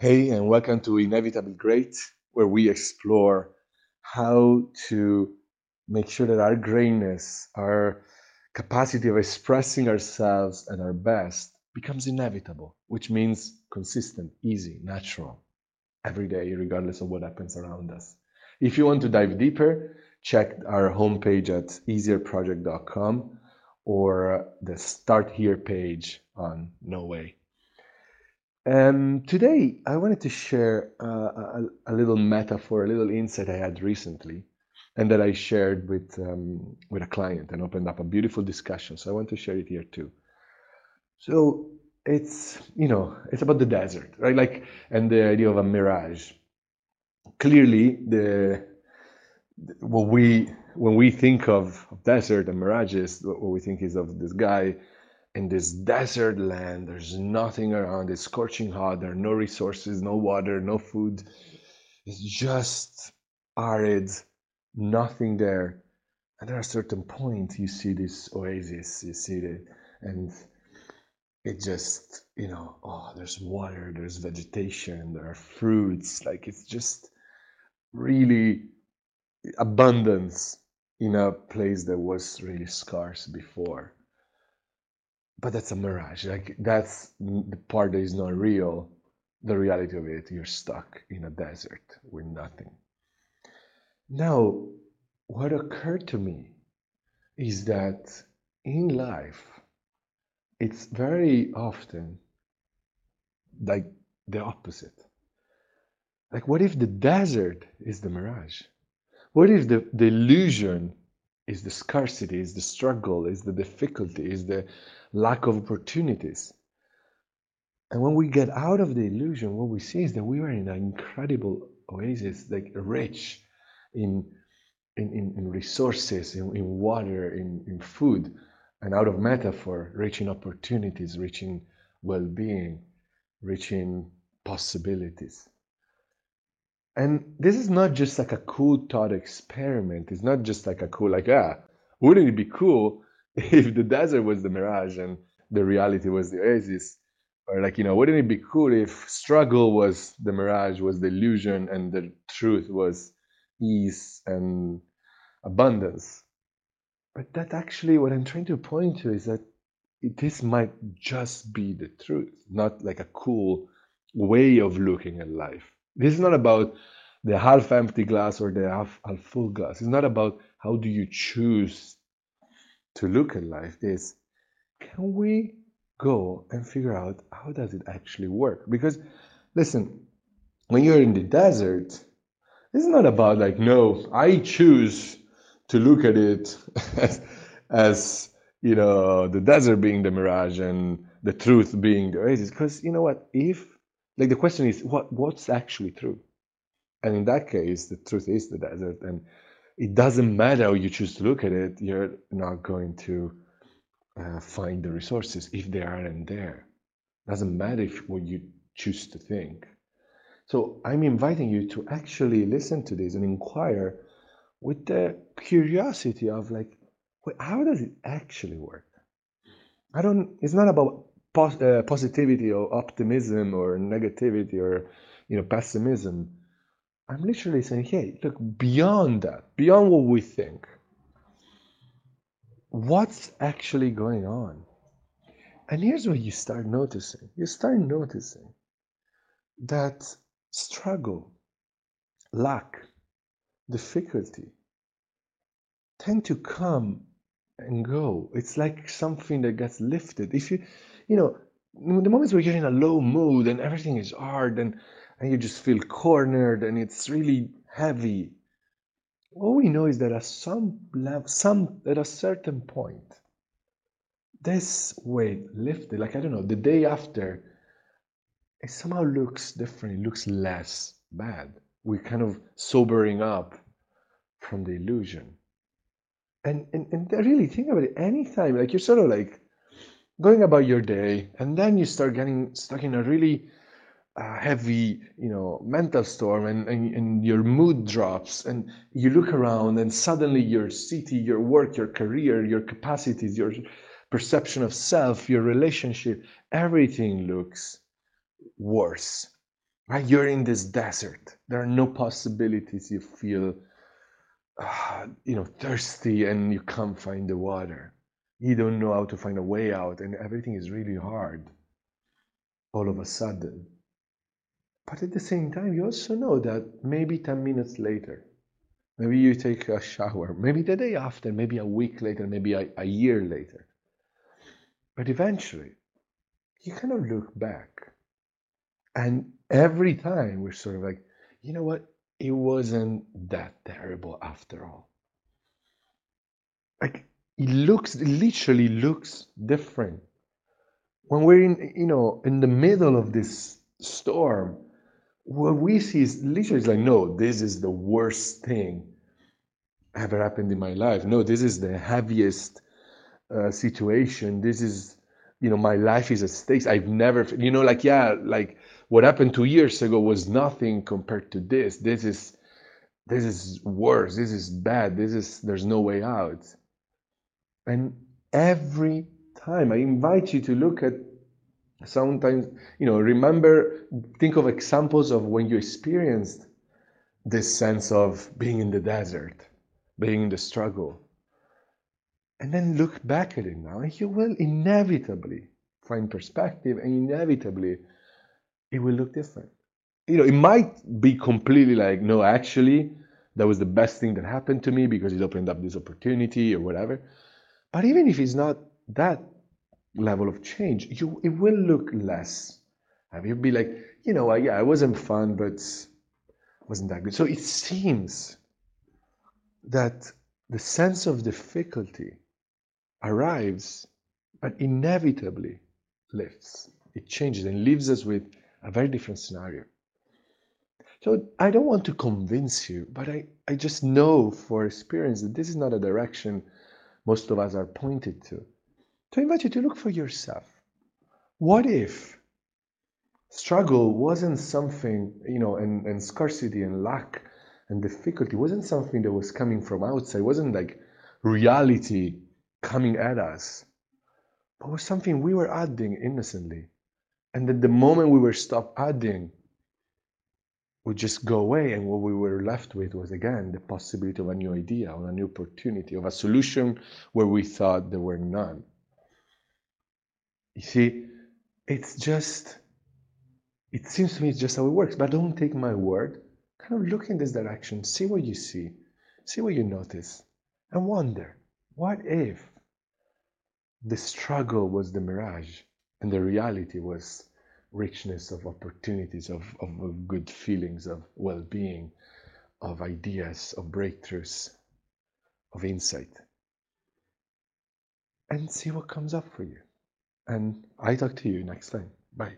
Hey, and welcome to Inevitably Great, where we explore how to make sure that our greatness, our capacity of expressing ourselves at our best becomes inevitable, which means consistent, easy, natural, every day, regardless of what happens around us. If you want to dive deeper, check our homepage at easierproject.com or the Start Here page on No Way. And today, I wanted to share uh, a, a, little metaphor, a little insight I had recently, and that I shared with um, with a client and opened up a beautiful discussion. So I want to share it here too. So it's you know it's about the desert, right? Like and the idea of a mirage. Clearly, the what we when we think of desert and mirages, what we think is of this guy in this desert land. There's nothing around. It's scorching hot. There are no resources, no water, no food. It's just arid, nothing there. And there are certain points you see this oasis, you see it, and it just, you know, oh, there's water, there's vegetation, there are fruits. Like it's just really abundance in a place that was really scarce before but that's a mirage. Like that's the part that is not real. The reality of it you're stuck in a desert with nothing. Now what occurred to me is that in life it's very often like the opposite. Like what if the desert is the mirage? What if the, the illusion is the scarcity is the struggle is the difficulty is the lack of opportunities. And when we get out of the illusion, what we see is that we are in an incredible oasis, like rich in, in, in, in resources, in, in water, in, in food, and out of metaphor, rich in opportunities, rich in well being, rich in possibilities. And this is not just like a cool thought experiment. It's not just like a cool, like, ah, wouldn't it be cool if the desert was the mirage and the reality was the oasis or like you know wouldn't it be cool if struggle was the mirage was the illusion and the truth was ease and abundance? But that actually what i'm trying to point to is that this might just be the truth not like a cool way of looking at life. This is not about the half empty glass or the half, half full glass. It's not about how do you choose to look at life is can we go and figure out how does it actually work? Because listen when you're in the desert it's not about like no i choose to look at it as, as you know the desert being the mirage and the truth being the oasis. Because you know what? If like the question is what what's actually true? And in that case the truth is the desert and it doesn't matter how you choose to look at it, you're not going to uh, find the resources if they aren't there. It doesn't matter if what you choose to think. So I'm inviting you to actually listen to this and inquire with the curiosity of like, how does it actually work? I don't. It's not about pos- uh, positivity or optimism or negativity or you know pessimism I'm literally saying, hey, look, beyond that, beyond what we think, what's actually going on? And here's what you start noticing you start noticing that struggle, lack, difficulty tend to come and go. It's like something that gets lifted. If you, you know, the moments you're in a low mood and everything is hard and and you just feel cornered and it's really heavy. All we know is that at some level, some at a certain point, this weight lifted. Like I don't know, the day after, it somehow looks different. It looks less bad. We're kind of sobering up from the illusion. And and and really think about it. Anytime, like you're sort of like going about your day, and then you start getting stuck in a really heavy you know mental storm and, and, and your mood drops and you look around and suddenly your city your work your career your capacities your perception of self your relationship everything looks worse right? You're in this desert. There are no possibilities. You feel, uh, you know, thirsty and you can't find the water. You don't know how to find a way out, and everything is really hard all of a sudden. But at the same time, you also know that maybe 10 minutes later, maybe you take a shower, maybe the day after, maybe a week later, maybe a, a year later. But eventually, you kind of look back. And every time we're sort of like, you know what? It wasn't that terrible after all. Like, it looks, it literally looks different. When we're in, you know, in the middle of this storm, what we see is literally like, no, this is the worst thing ever happened in my life. No, this is the heaviest uh, situation. This is, you know, my life is at stake. I've never, you know, like, yeah, like what happened two years ago was nothing compared to this. This is, this is worse. This is bad. This is, there's no way out. And every time I invite you to look at sometimes, you know, remember, think of examples of when you experienced this sense of being in the desert, being in the struggle. And then look back at it now, and you will inevitably find perspective, and inevitably it will look different. You know, it might be completely like, no, actually, that was the best thing that happened to me because it opened up this opportunity or whatever. But even if it's not that level of change, you it will look less. Have you be like, you know, yeah, it wasn't fun, but wasn't that good. So it seems that the sense of difficulty arrives, but inevitably lifts. It changes and leaves us with a very different scenario. So I don't want to convince you, but I, I just know for experience that this is not a direction most of us are pointed to. To invite you to look for yourself. What if struggle wasn't something, you know, and, and scarcity and lack and difficulty wasn't something that was coming from outside, wasn't like reality coming at us, but was something we were adding innocently. And that the moment we were stopped adding, would just go away, and what we were left with was again the possibility of a new idea, or a new opportunity, of a solution where we thought there were none. You see, it's just, it seems to me it's just how it works, but don't take my word. Kind of look in this direction, see what you see, see what you notice, and wonder what if the struggle was the mirage and the reality was richness of opportunities, of, of, good feelings, of well being, of ideas, of breakthroughs, of insight. And see what comes up for you. And I talk to you next time. Bye.